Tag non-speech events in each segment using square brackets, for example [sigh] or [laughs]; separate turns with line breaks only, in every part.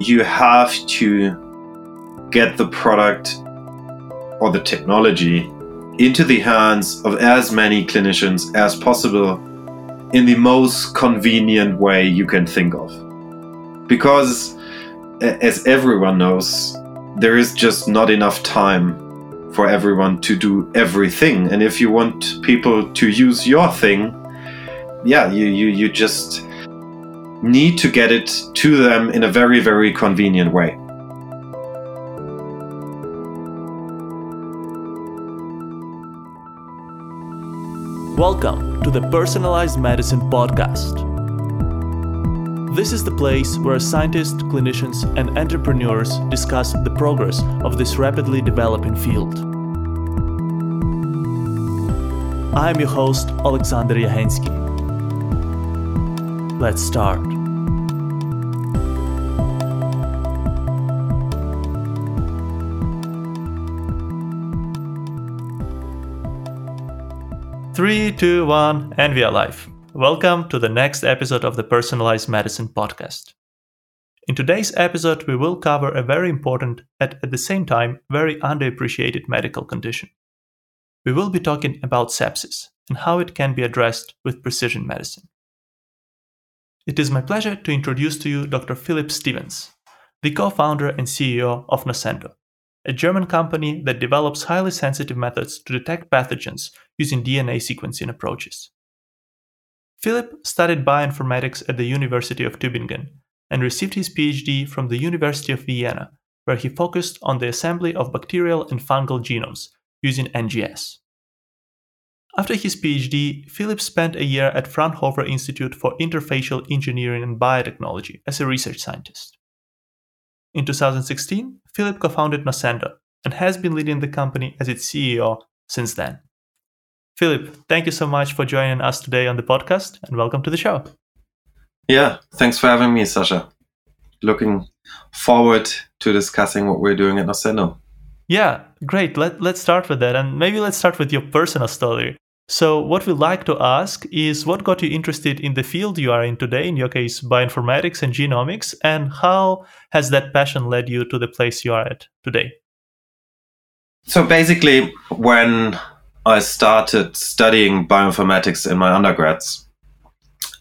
you have to get the product or the technology into the hands of as many clinicians as possible in the most convenient way you can think of. Because, as everyone knows, there is just not enough time for everyone to do everything. And if you want people to use your thing, yeah, you, you, you just need to get it to them in a very, very convenient way.
Welcome to the Personalized Medicine Podcast. This is the place where scientists, clinicians, and entrepreneurs discuss the progress of this rapidly developing field. I am your host, Alexander Yahensky. Let's start. Three, two, one, and we are live. Welcome to the next episode of the Personalized Medicine Podcast. In today's episode, we will cover a very important and at the same time very underappreciated medical condition. We will be talking about sepsis and how it can be addressed with precision medicine. It is my pleasure to introduce to you Dr. Philip Stevens, the co founder and CEO of Noscendo, a German company that develops highly sensitive methods to detect pathogens using DNA sequencing approaches. Philip studied bioinformatics at the University of Tübingen and received his PhD from the University of Vienna, where he focused on the assembly of bacterial and fungal genomes using NGS. After his PhD, Philip spent a year at Fraunhofer Institute for Interfacial Engineering and Biotechnology as a research scientist. In 2016, Philip co founded Noscendo and has been leading the company as its CEO since then. Philip, thank you so much for joining us today on the podcast and welcome to the show.
Yeah, thanks for having me, Sasha. Looking forward to discussing what we're doing at Noscendo.
Yeah, great. Let, let's start with that. And maybe let's start with your personal story. So, what we like to ask is what got you interested in the field you are in today, in your case, bioinformatics and genomics, and how has that passion led you to the place you are at today?
So, basically, when I started studying bioinformatics in my undergrads,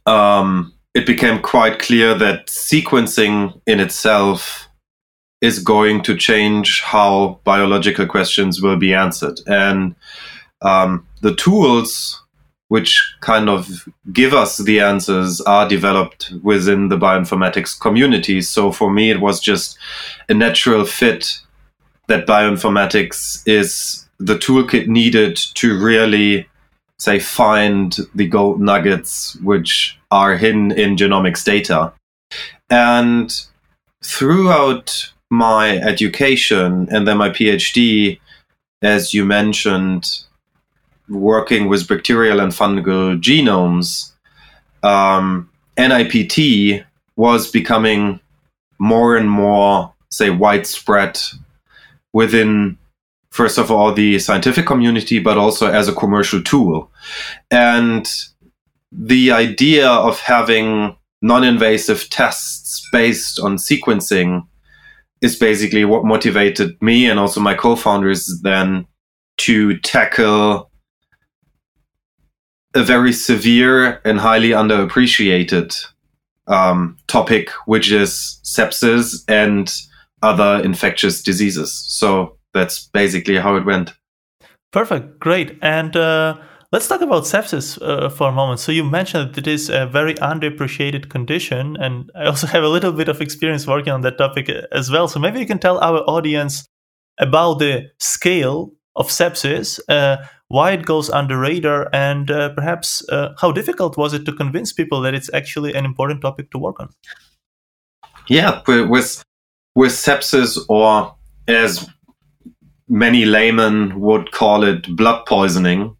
um, it became quite clear that sequencing in itself is going to change how biological questions will be answered. And um, the tools which kind of give us the answers are developed within the bioinformatics community. So for me, it was just a natural fit that bioinformatics is the toolkit needed to really say find the gold nuggets which are hidden in genomics data. And throughout my education and then my PhD, as you mentioned, working with bacterial and fungal genomes, um, NIPT was becoming more and more, say, widespread within, first of all, the scientific community, but also as a commercial tool. And the idea of having non invasive tests based on sequencing is basically what motivated me and also my co founders then to tackle a very severe and highly underappreciated um, topic, which is sepsis and other infectious diseases. So that's basically how it went.
Perfect, great. And uh, let's talk about sepsis uh, for a moment. So you mentioned that it is a very underappreciated condition, and I also have a little bit of experience working on that topic as well. So maybe you can tell our audience about the scale of sepsis. Uh, why it goes under radar, and uh, perhaps uh, how difficult was it to convince people that it's actually an important topic to work on?
Yeah, with with sepsis, or as many laymen would call it, blood poisoning.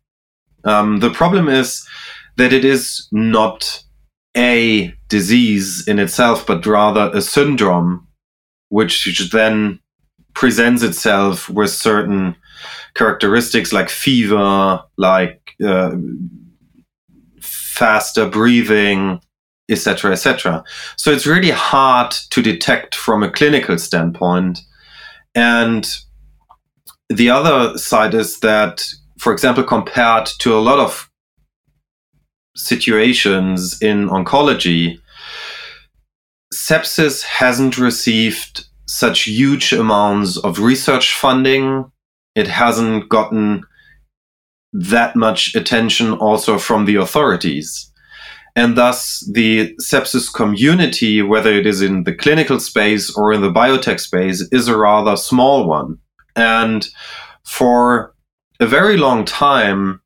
Um, the problem is that it is not a disease in itself, but rather a syndrome, which then presents itself with certain characteristics like fever, like uh, faster breathing, etc., etc. So it's really hard to detect from a clinical standpoint. And the other side is that, for example, compared to a lot of situations in oncology, sepsis hasn't received such huge amounts of research funding. It hasn't gotten that much attention also from the authorities. And thus, the sepsis community, whether it is in the clinical space or in the biotech space, is a rather small one. And for a very long time,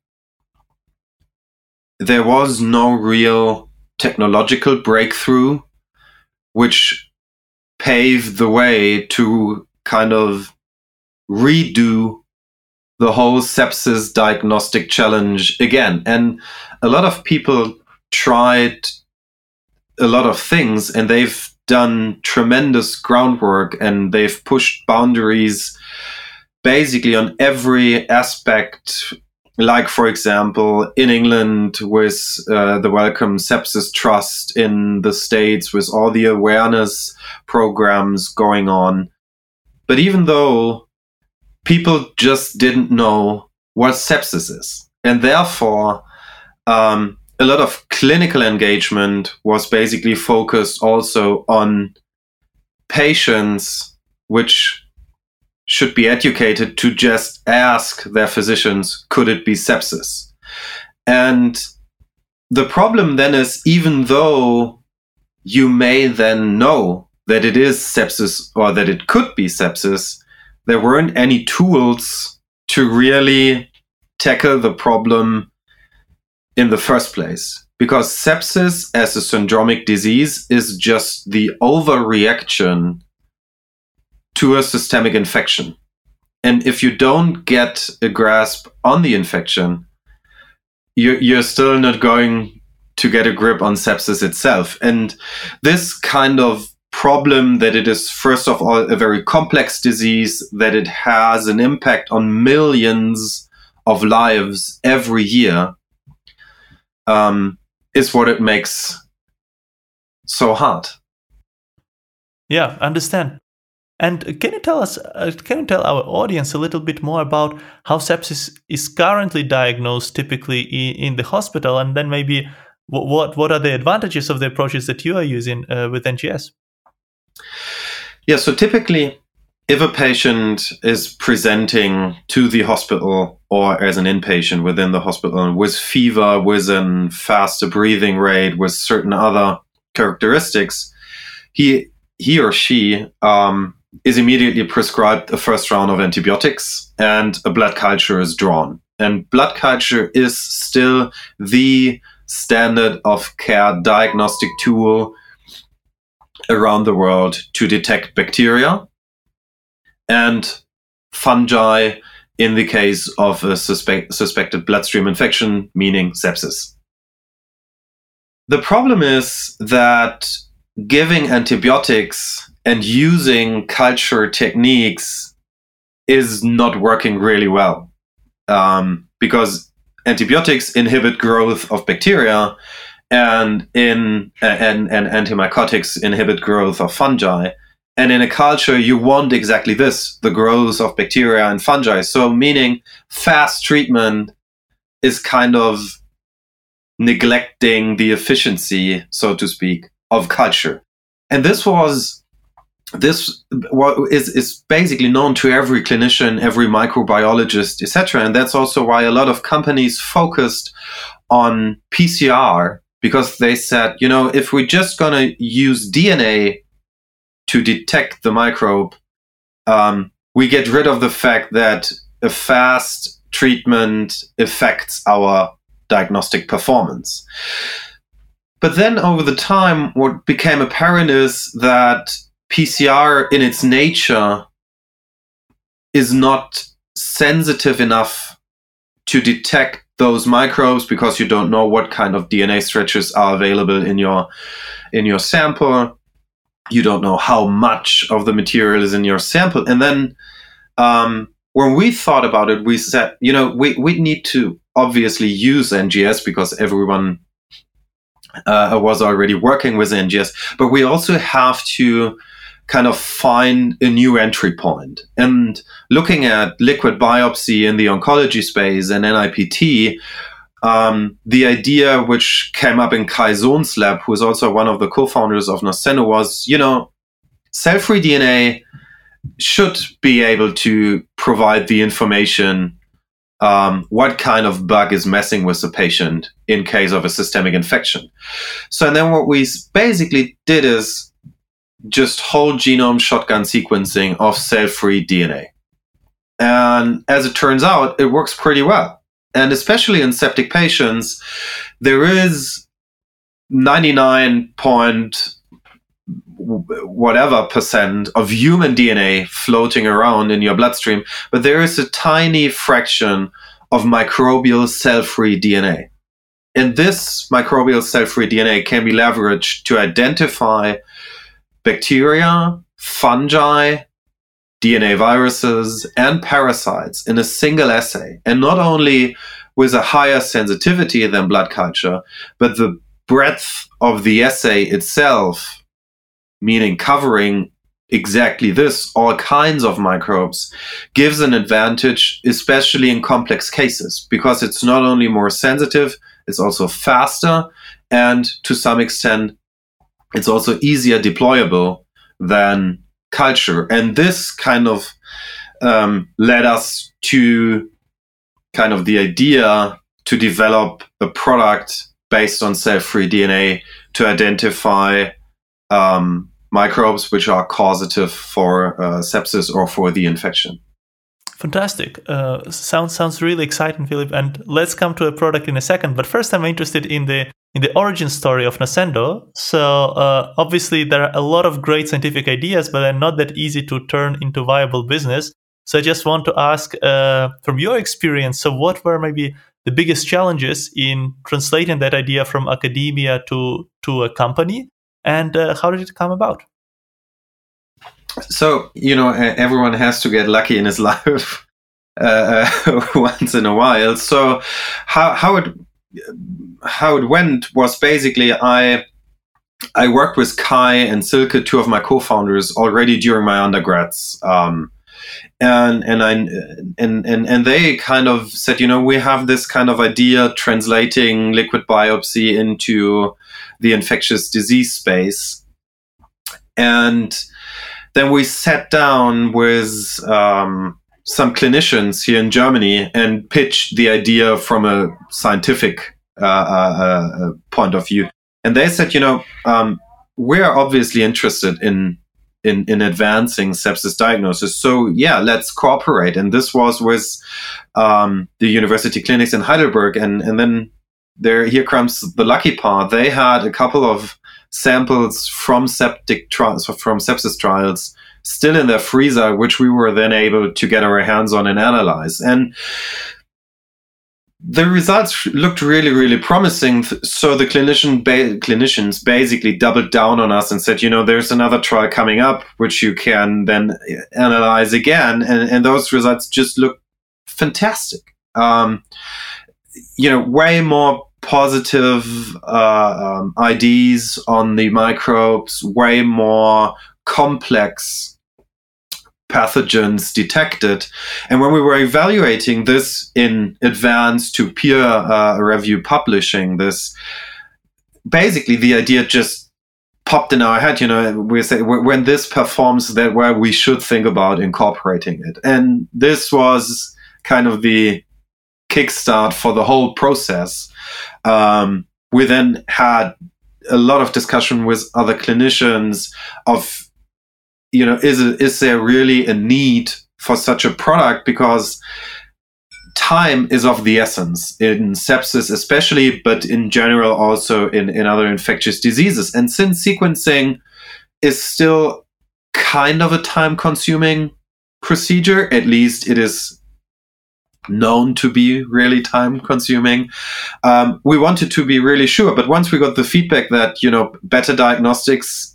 there was no real technological breakthrough which paved the way to kind of redo the whole sepsis diagnostic challenge again. And a lot of people tried a lot of things and they've done tremendous groundwork and they've pushed boundaries basically on every aspect like for example in england with uh, the Wellcome sepsis trust in the states with all the awareness programs going on. But even though people just didn't know what sepsis is and therefore um, a lot of clinical engagement was basically focused also on patients which should be educated to just ask their physicians, could it be sepsis? And the problem then is, even though you may then know that it is sepsis or that it could be sepsis, there weren't any tools to really tackle the problem in the first place. Because sepsis as a syndromic disease is just the overreaction to a systemic infection. And if you don't get a grasp on the infection, you're, you're still not going to get a grip on sepsis itself. And this kind of problem that it is, first of all, a very complex disease, that it has an impact on millions of lives every year, um, is what it makes so hard.
Yeah, understand. And can you tell us, uh, can you tell our audience a little bit more about how sepsis is currently diagnosed typically in, in the hospital, and then maybe what what are the advantages of the approaches that you are using uh, with NGS?
Yeah, so typically, if a patient is presenting to the hospital or as an inpatient within the hospital with fever, with a faster breathing rate, with certain other characteristics, he he or she um, is immediately prescribed a first round of antibiotics and a blood culture is drawn. And blood culture is still the standard of care diagnostic tool around the world to detect bacteria and fungi in the case of a suspect, suspected bloodstream infection, meaning sepsis. The problem is that giving antibiotics and using culture techniques is not working really well. Um, because antibiotics inhibit growth of bacteria and in and, and antimycotics inhibit growth of fungi. And in a culture you want exactly this the growth of bacteria and fungi. So meaning fast treatment is kind of neglecting the efficiency so to speak of culture. And this was this is is basically known to every clinician, every microbiologist, etc. And that's also why a lot of companies focused on PCR because they said, you know, if we're just gonna use DNA to detect the microbe, um, we get rid of the fact that a fast treatment affects our diagnostic performance. But then over the time, what became apparent is that PCR in its nature is not sensitive enough to detect those microbes because you don't know what kind of DNA stretches are available in your in your sample. You don't know how much of the material is in your sample, and then um, when we thought about it, we said, you know, we we need to obviously use NGS because everyone uh, was already working with NGS, but we also have to kind of find a new entry point. And looking at liquid biopsy in the oncology space and NIPT, um, the idea which came up in Kai Sohn's lab, who is also one of the co-founders of Noscendo, was, you know, cell-free DNA should be able to provide the information um, what kind of bug is messing with the patient in case of a systemic infection. So, then what we basically did is just whole genome shotgun sequencing of cell free DNA. And as it turns out, it works pretty well. And especially in septic patients, there is 99 point whatever percent of human DNA floating around in your bloodstream, but there is a tiny fraction of microbial cell free DNA. And this microbial cell free DNA can be leveraged to identify bacteria, fungi, DNA viruses, and parasites in a single assay. And not only with a higher sensitivity than blood culture, but the breadth of the assay itself, meaning covering exactly this, all kinds of microbes, gives an advantage, especially in complex cases, because it's not only more sensitive, it's also faster, and to some extent, it's also easier deployable than culture. And this kind of um, led us to kind of the idea to develop a product based on cell-free DNA to identify um, microbes which are causative for uh, sepsis or for the infection.
Fantastic. Uh, sounds sounds really exciting, Philip. And let's come to a product in a second. But first, I'm interested in the in the origin story of Noscendo. So uh, obviously, there are a lot of great scientific ideas, but they're not that easy to turn into viable business. So I just want to ask, uh, from your experience, so what were maybe the biggest challenges in translating that idea from academia to to a company, and uh, how did it come about?
So you know, everyone has to get lucky in his [laughs] life uh, [laughs] once in a while. So how how it how it went was basically I I worked with Kai and Silke, two of my co-founders, already during my undergrads. Um, and and I and, and and they kind of said, you know, we have this kind of idea translating liquid biopsy into the infectious disease space, and then we sat down with um, some clinicians here in Germany and pitched the idea from a scientific uh, uh, uh, point of view. And they said, you know, um, we're obviously interested in, in in advancing sepsis diagnosis. So yeah, let's cooperate. And this was with um, the university clinics in Heidelberg. And and then there here comes the lucky part. They had a couple of samples from septic trials from sepsis trials still in their freezer, which we were then able to get our hands on and analyze. And the results looked really, really promising. So the clinician ba- clinicians basically doubled down on us and said, you know, there's another trial coming up, which you can then analyze again. And, and those results just look fantastic. Um, you know, way more positive uh, um, IDs on the microbes, way more complex pathogens detected. And when we were evaluating this in advance to peer uh, review publishing this, basically the idea just popped in our head. You know, we say when this performs that where we should think about incorporating it. And this was kind of the kickstart for the whole process. Um, we then had a lot of discussion with other clinicians of you know, is it, is there really a need for such a product? Because time is of the essence in sepsis, especially, but in general also in, in other infectious diseases. And since sequencing is still kind of a time consuming procedure, at least it is known to be really time consuming. Um, we wanted to be really sure, but once we got the feedback that, you know, better diagnostics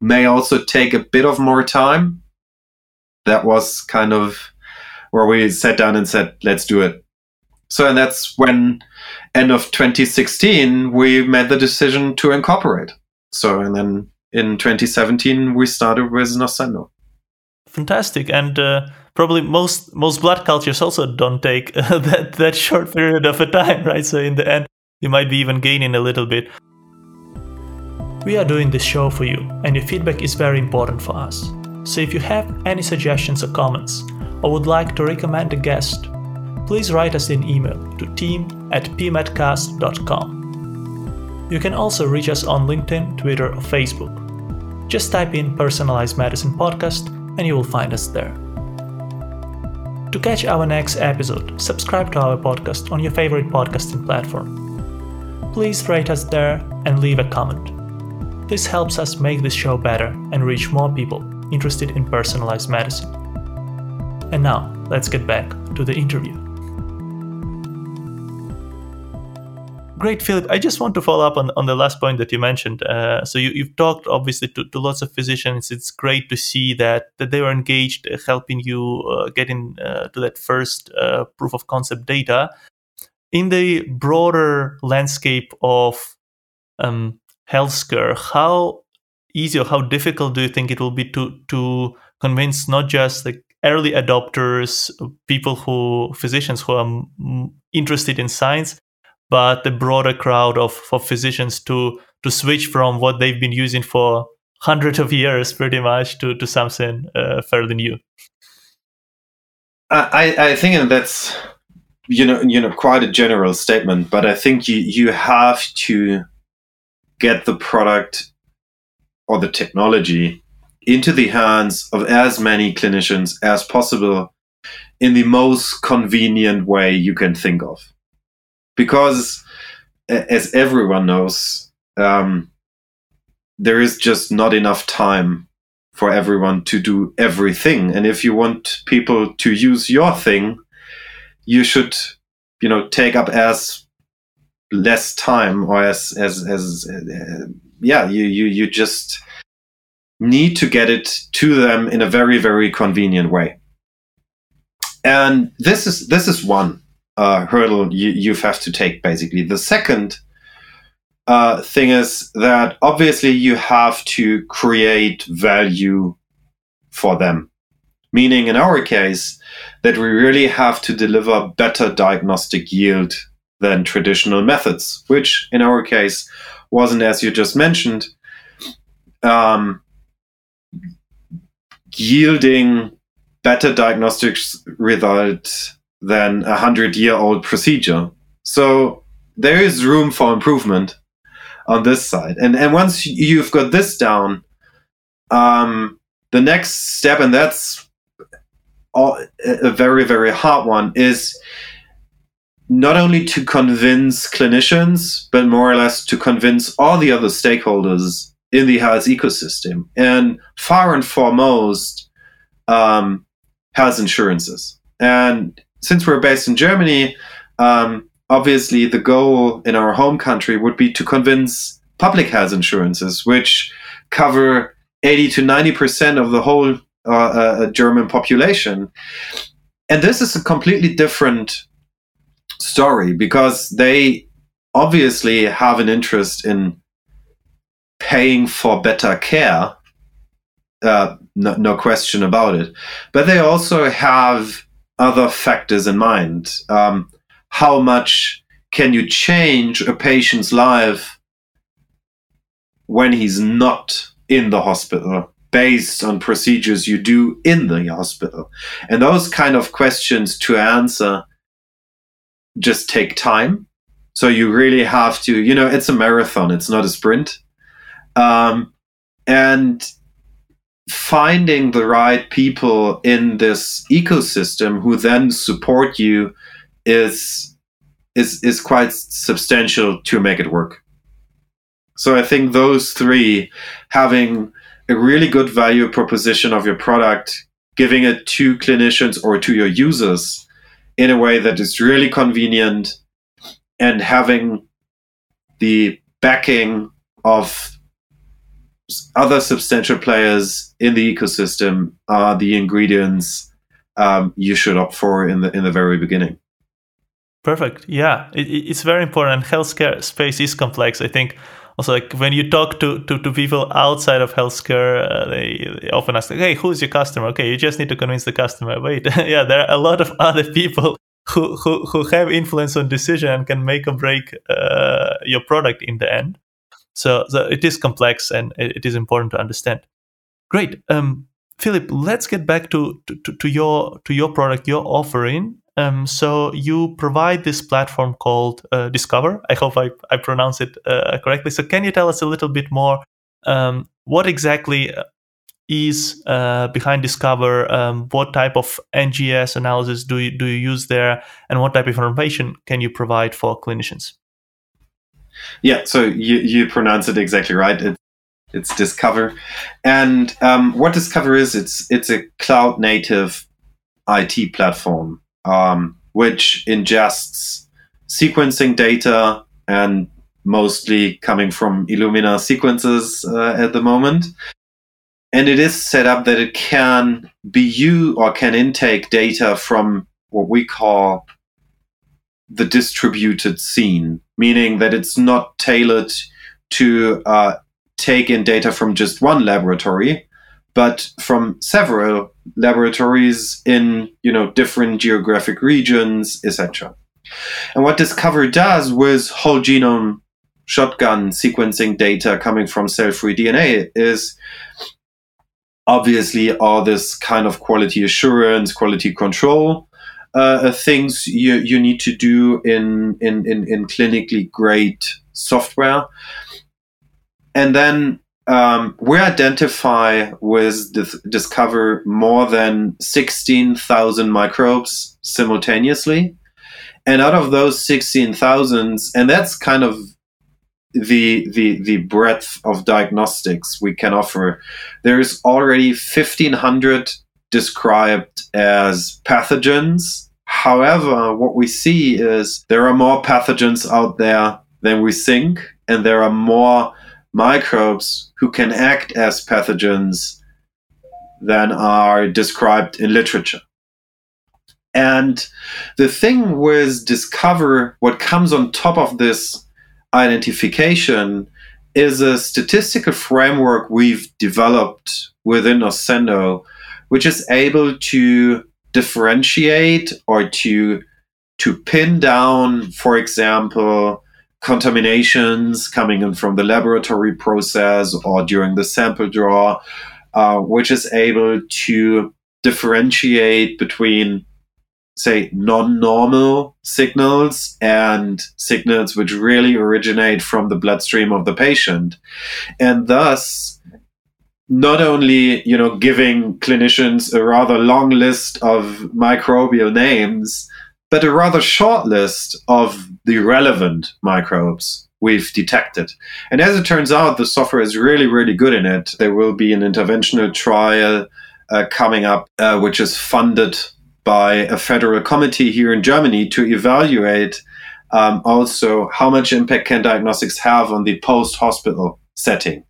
may also take a bit of more time. That was kind of where we sat down and said, let's do it. So, and that's when end of 2016, we made the decision to incorporate. So, and then in 2017, we started with Noscendo.
Fantastic. And uh, probably most most blood cultures also don't take uh, [laughs] that, that short period of a time, right? So, in the end, you might be even gaining a little bit. We are doing this show for you, and your feedback is very important for us. So if you have any suggestions or comments, or would like to recommend a guest, please write us an email to team at pmedcast.com. You can also reach us on LinkedIn, Twitter, or Facebook. Just type in Personalized Medicine Podcast and you will find us there. To catch our next episode, subscribe to our podcast on your favorite podcasting platform. Please rate us there and leave a comment. This helps us make this show better and reach more people interested in personalized medicine. And now, let's get back to the interview. Great, Philip. I just want to follow up on, on the last point that you mentioned. Uh, so you, have talked obviously to, to, lots of physicians. It's great to see that, that they were engaged, uh, helping you uh, getting uh, to that first uh, proof of concept data. In the broader landscape of um, healthcare, how easy or how difficult do you think it will be to to convince not just like early adopters, people who physicians who are interested in science, but the broader crowd of, of physicians to to switch from what they've been using for hundreds of years, pretty much, to to something uh, fairly new.
I I think that's you know you know quite a general statement, but I think you you have to get the product or the technology into the hands of as many clinicians as possible in the most convenient way you can think of. Because, as everyone knows, um, there is just not enough time for everyone to do everything. And if you want people to use your thing, you should, you know, take up as less time or as as as uh, yeah you you you just need to get it to them in a very very convenient way. And this is this is one uh, hurdle you you have to take basically. The second uh, thing is that obviously you have to create value for them. Meaning in our case that we really have to deliver better diagnostic yield than traditional methods, which in our case wasn't, as you just mentioned, um, yielding better diagnostics result than a hundred year old procedure. So there is room for improvement on this side. And and once you've got this down, um, the next step, and that's a very very hard one, is not only to convince clinicians, but more or less to convince all the other stakeholders in the health ecosystem. And far and foremost, um, health insurances. And since we're based in Germany, um, obviously the goal in our home country would be to convince public health insurances, which cover 80 to 90% of the whole uh, uh, German population. And this is a completely different story because they obviously have an interest in paying for better care. Uh, no, no, question about it. But they also have other factors in mind. Um, how much can you change a patient's life when he's not in the hospital based on procedures you do in the hospital? And those kind of questions to answer just take time. So you really have to, you know, it's a marathon, it's not a sprint. Um, and finding the right people in this ecosystem who then support you is is is quite substantial to make it work. So I think those three having a really good value proposition of your product, giving it to clinicians or to your users in a way that is really convenient and having the backing of other substantial players in the ecosystem are the ingredients um, you should opt for in the in the very beginning.
Perfect. Yeah, it, it's very important. Healthcare space is complex. I think also like when you talk to, to, to people outside of healthcare, uh, they, they, often ask, like, "Hey, who's your customer?" Okay, you just need to convince the customer. [laughs] Wait, [laughs] yeah, there are a lot of [laughs] other people who who, who have influence on decision and can make or break uh, your product in the end. So, so it is complex and it, is important to understand. Great. Um, Philip, let's get back to, to, to your to your product, your offering. Um, so you provide this platform called uh, DISQVER. I hope I, I pronounce it uh, correctly. So can you tell us a little bit more? Um, what exactly uh, is uh, behind DISQVER? Um, what type of NGS analysis do you, do you use there, and what type of information can you provide for clinicians?
Yeah, so you, you pronounce it exactly right. It, it's DISQVER, and um, what DISQVER is, it's it's a cloud native IT platform um, which ingests sequencing data and mostly coming from Illumina sequences uh, at the moment. And it is set up that it can be you or can intake data from what we call the distributed scene, meaning that it's not tailored to uh, take in data from just one laboratory, but from several laboratories in you know different geographic regions, etc. And what DISQVER does with whole genome shotgun sequencing data coming from cell-free DNA is obviously all this kind of quality assurance, quality control uh, things you, you need to do in, in, in, in clinically great software. And then um, we identify with DISQVER more than 16,000 microbes simultaneously. And out of those 16,000, and that's kind of the, the, the breadth of diagnostics we can offer, there's already 1,500 described as pathogens. However, what we see is there are more pathogens out there than we think, and there are more microbes who can act as pathogens than are described in literature. And the thing with DISQVER, what comes on top of this identification is a statistical framework we've developed within Noscendo, which is able to differentiate or to to pin down, for example, contaminations coming in from the laboratory process or during the sample draw, uh, which is able to differentiate between, say, non normal signals and signals which really originate from the bloodstream of the patient. And thus, not only you know giving clinicians a rather long list of microbial names but a rather short list of the relevant microbes we've detected. And as it turns out, the software is really, really good in it. There will be an interventional trial uh, coming up, uh, which is funded by a federal committee here in Germany to evaluate um, also how much impact can diagnostics have on the post hospital setting.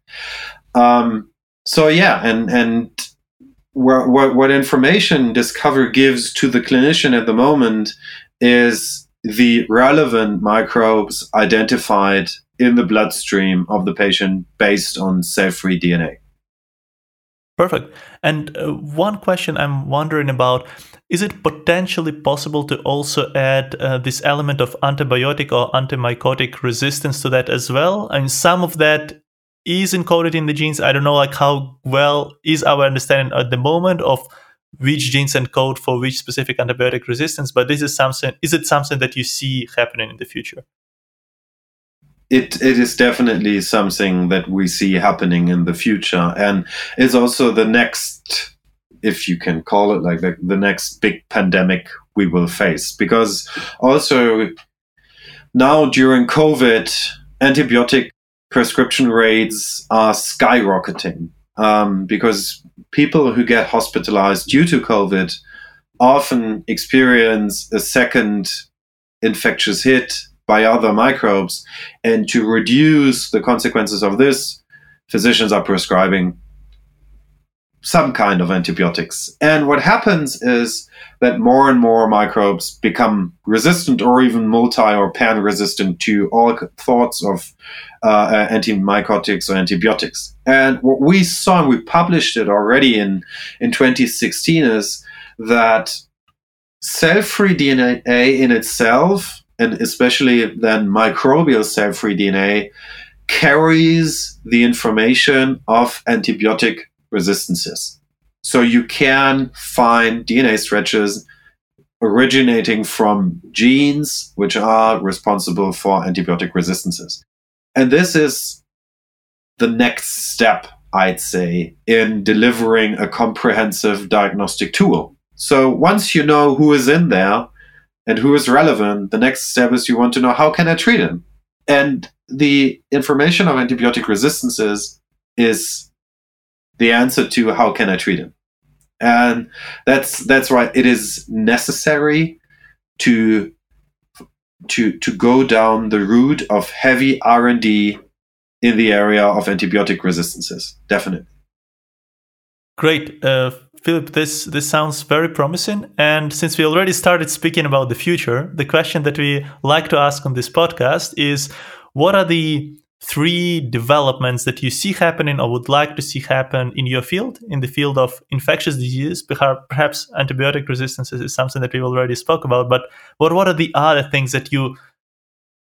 Um, so yeah, and and what, what, what information DISQVER gives to the clinician at the moment is the relevant microbes identified in the bloodstream of the patient based on cell-free DNA.
Perfect. And uh, one question I'm wondering about is it potentially possible to also add uh, this element of antibiotic or antimycotic resistance to that as well? And some of that is encoded in the genes. I don't know like how well is our understanding at the moment of which genes encode for which specific antibiotic resistance, but this is something is it something that you see happening in the future?
It, it is definitely something that we see happening in the future and is also the next if you can call it like the, the next big pandemic we will face because also now during covid antibiotic prescription rates are skyrocketing um, because people who get hospitalized due to COVID often experience a second infectious hit by other microbes. And to reduce the consequences of this, physicians are prescribing some kind of antibiotics. And what happens is that more and more microbes become resistant or even multi or pan resistant to all thoughts of uh, uh, antimycotics or antibiotics. And what we saw, and we published it already in, in 2016, is that cell free DNA in itself, and especially then microbial cell free DNA, carries the information of antibiotic resistances. So you can find DNA stretches originating from genes which are responsible for antibiotic resistances. And this is the next step, I'd say, in delivering a comprehensive diagnostic tool. So once you know who is in there and who is relevant, the next step is you want to know how can I treat him? And the information of antibiotic resistances is the answer to how can I treat him. And that's that's right. It is necessary to to to go down the route of heavy R and D in the area of antibiotic resistances. Definitely.
Great, uh, Philip. This this sounds very promising. And since we already started speaking about the future, the question that we like to ask on this podcast is, what are the three developments that you see happening or would like to see happen in your field, in the field of infectious diseases? Perhaps antibiotic resistance is something that we already spoke about, but what, what are the other things that you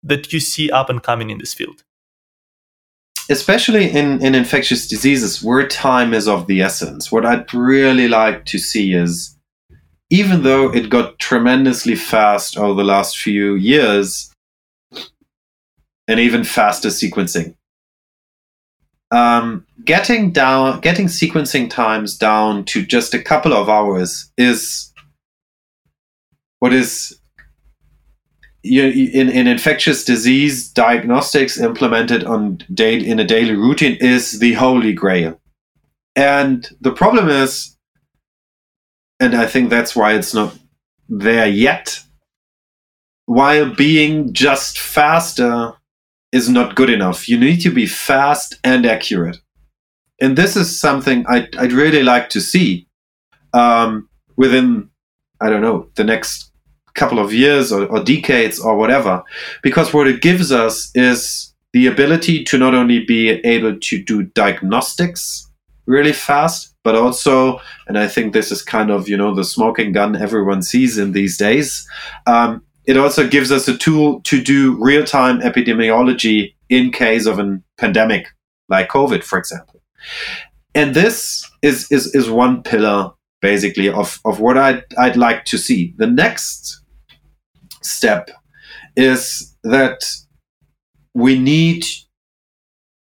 that you see up and coming in this field?
Especially in, in infectious diseases where time is of the essence. What I'd really like to see is even though it got tremendously fast over the last few years, and even faster sequencing. Um, getting down, getting sequencing times down to just a couple of hours is what is you, in, in infectious disease diagnostics implemented on day, in a daily routine is the holy grail. And the problem is, and I think that's why it's not there yet, while being just faster is not good enough. You need to be fast and accurate. And this is something I'd, I'd really like to see um, within, I don't know, the next couple of years or, or decades or whatever. Because what it gives us is the ability to not only be able to do diagnostics really fast, but also, and I think this is kind of, you know, the smoking gun everyone sees in these days, um, it also gives us a tool to do real time epidemiology in case of a pandemic like COVID, for example. And this is, is, is one pillar basically of, of what I'd, I'd like to see. The next step is that we need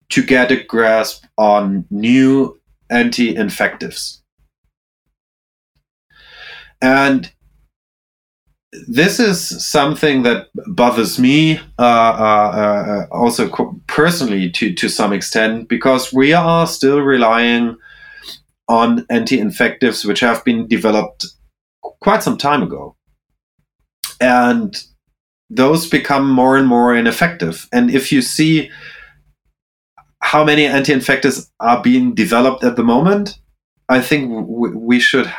to get a grasp on new anti infectives. And this is something that bothers me uh, uh, uh, also personally to, to some extent because we are still relying on anti-infectives which have been developed quite some time ago. And those become more and more ineffective. And if you see how many anti-infectives are being developed at the moment i think we should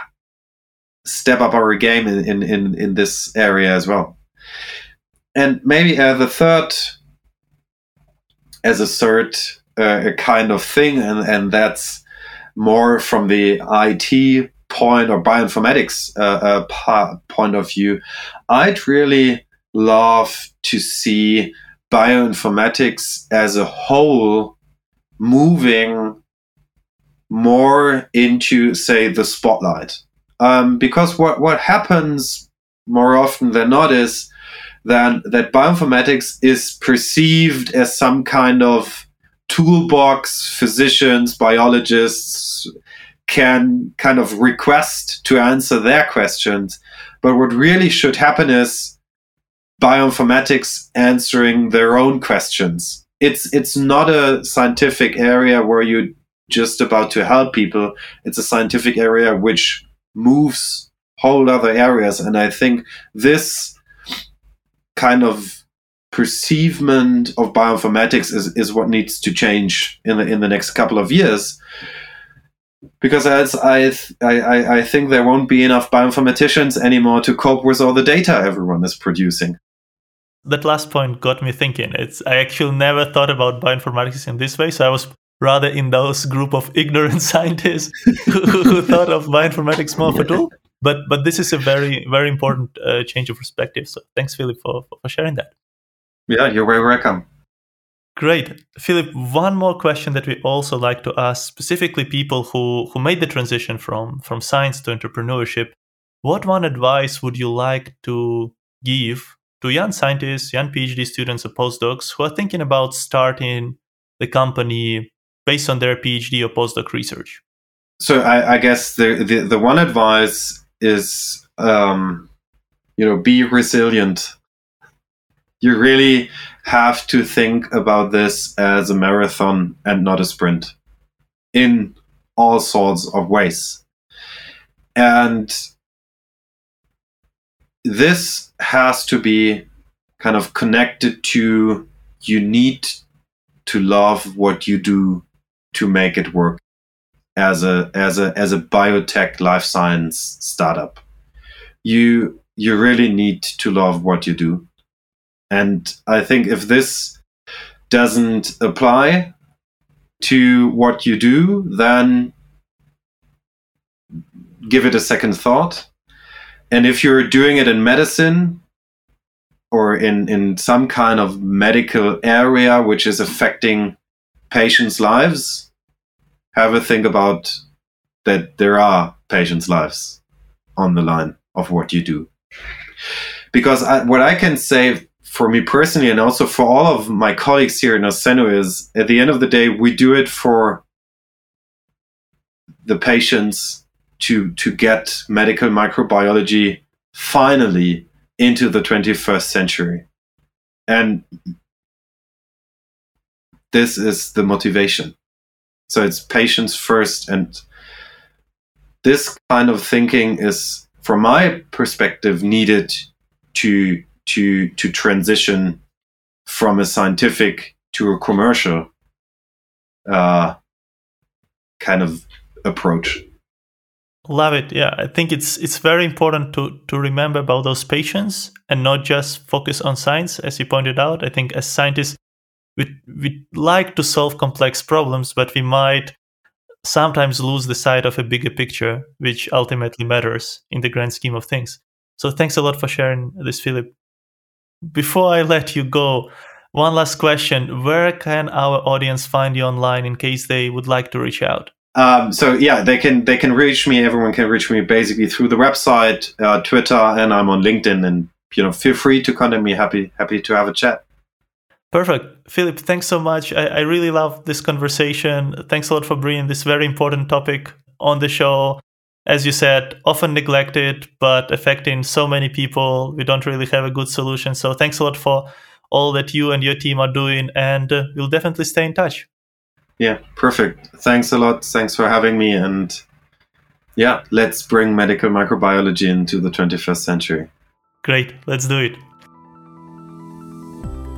step up our game in, in, in, in this area as well. And maybe uh, the third, as a third uh, kind of thing, and, and that's more from the IT point or bioinformatics uh, uh point of view, I'd really love to see bioinformatics as a whole moving more into, say, the spotlight. Um, because what, what happens more often than not is that, that bioinformatics is perceived as some kind of toolbox physicians, biologists can kind of request to answer their questions. But what really should happen is bioinformatics answering their own questions. It's it's not a scientific area where you're just about to help people. It's a scientific area which moves whole other areas. And I think this kind of perceivement of bioinformatics is, is what needs to change in the in the next couple of years. because as I, I, I think there won't be enough bioinformaticians anymore to cope with all the data everyone is producing.
That last point got me thinking. It's I actually never thought about bioinformatics in this way, so I was rather in those group of ignorant [laughs] scientists who, who thought of bioinformatics more of a tool. But but this is a very very important uh, change of perspective. So thanks, Philip, for, for sharing that.
Yeah, you're very welcome.
Great. Philip, one more question that we also like to ask specifically people who, who made the transition from, from science to entrepreneurship. What one advice would you like to give to young scientists, young PhD students, or postdocs who are thinking about starting the company based on their PhD or postdoc research?
So I, I guess the, the, the one advice is um, you know be resilient you really have to think about this as a marathon and not a sprint in all sorts of ways. And this has to be kind of connected to you need to love what you do to make it work as a as a as a biotech life science startup you you really need to love what you do and I think if this doesn't apply to what you do, then give it a second thought. And if you're doing it in medicine or in, in some kind of medical area which is affecting patients' lives, have a think about that there are patients' lives on the line of what you do. Because I, what I can say for me personally and also for all of my colleagues here in Noscendo is at the end of the day, we do it for the patients to, to get medical microbiology finally into the 21st century. And this is the motivation. So it's patients first. And this kind of thinking is, from my perspective, needed to to to transition from a scientific to a commercial uh, kind of approach.
Love it. Yeah, I think it's it's very important to to remember about those patients and not just focus on science, as you pointed out. I think as scientists, we we like to solve complex problems, but we might sometimes lose the sight of a bigger picture, which ultimately matters in the grand scheme of things. So thanks a lot for sharing this, Philip before I let you go, one last question: Where can our audience find you online in case they would like to reach out?
Um, so yeah, they can they can reach me. Everyone can reach me basically through the website, uh, Twitter, and I'm on LinkedIn. And you know, feel free to contact me. Happy happy to have a chat.
Perfect, Philip. Thanks so much. I, I really love this conversation. Thanks a lot for bringing this very important topic on the show as you said, often neglected, but affecting so many people. We don't really have a good solution. So thanks a lot for all that you and your team are doing, and uh, we'll definitely stay in touch.
Yeah, perfect. Thanks a lot. Thanks for having me. And yeah, let's bring medical microbiology into the 21st century.
Great. Let's do it.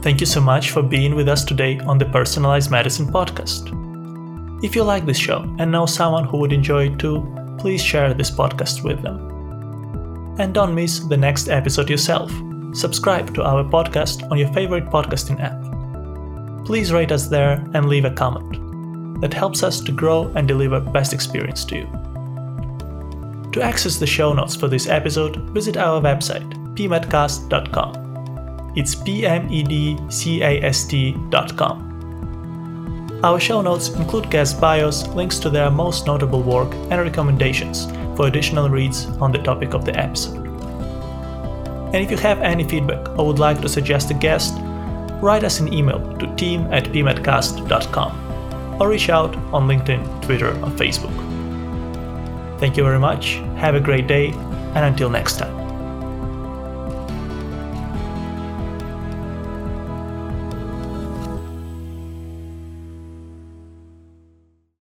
Thank you so much for being with us today on the Personalized Medicine podcast. If you like this show and know someone who would enjoy it too, please share this podcast with them. And don't miss the next episode yourself. Subscribe to our podcast on your favorite podcasting app. Please rate us there and leave a comment. That helps us to grow and deliver best experience to you. To access the show notes for this episode, visit our website, pmedcast.com. It's P-M-E-D-C-A-S-T.com. Our show notes include guest bios, links to their most notable work, and recommendations for additional reads on the topic of the episode. And if you have any feedback or would like to suggest a guest, write us an email to team at pmedcast.com or reach out on LinkedIn, Twitter, or Facebook. Thank you very much, have a great day, and until next time.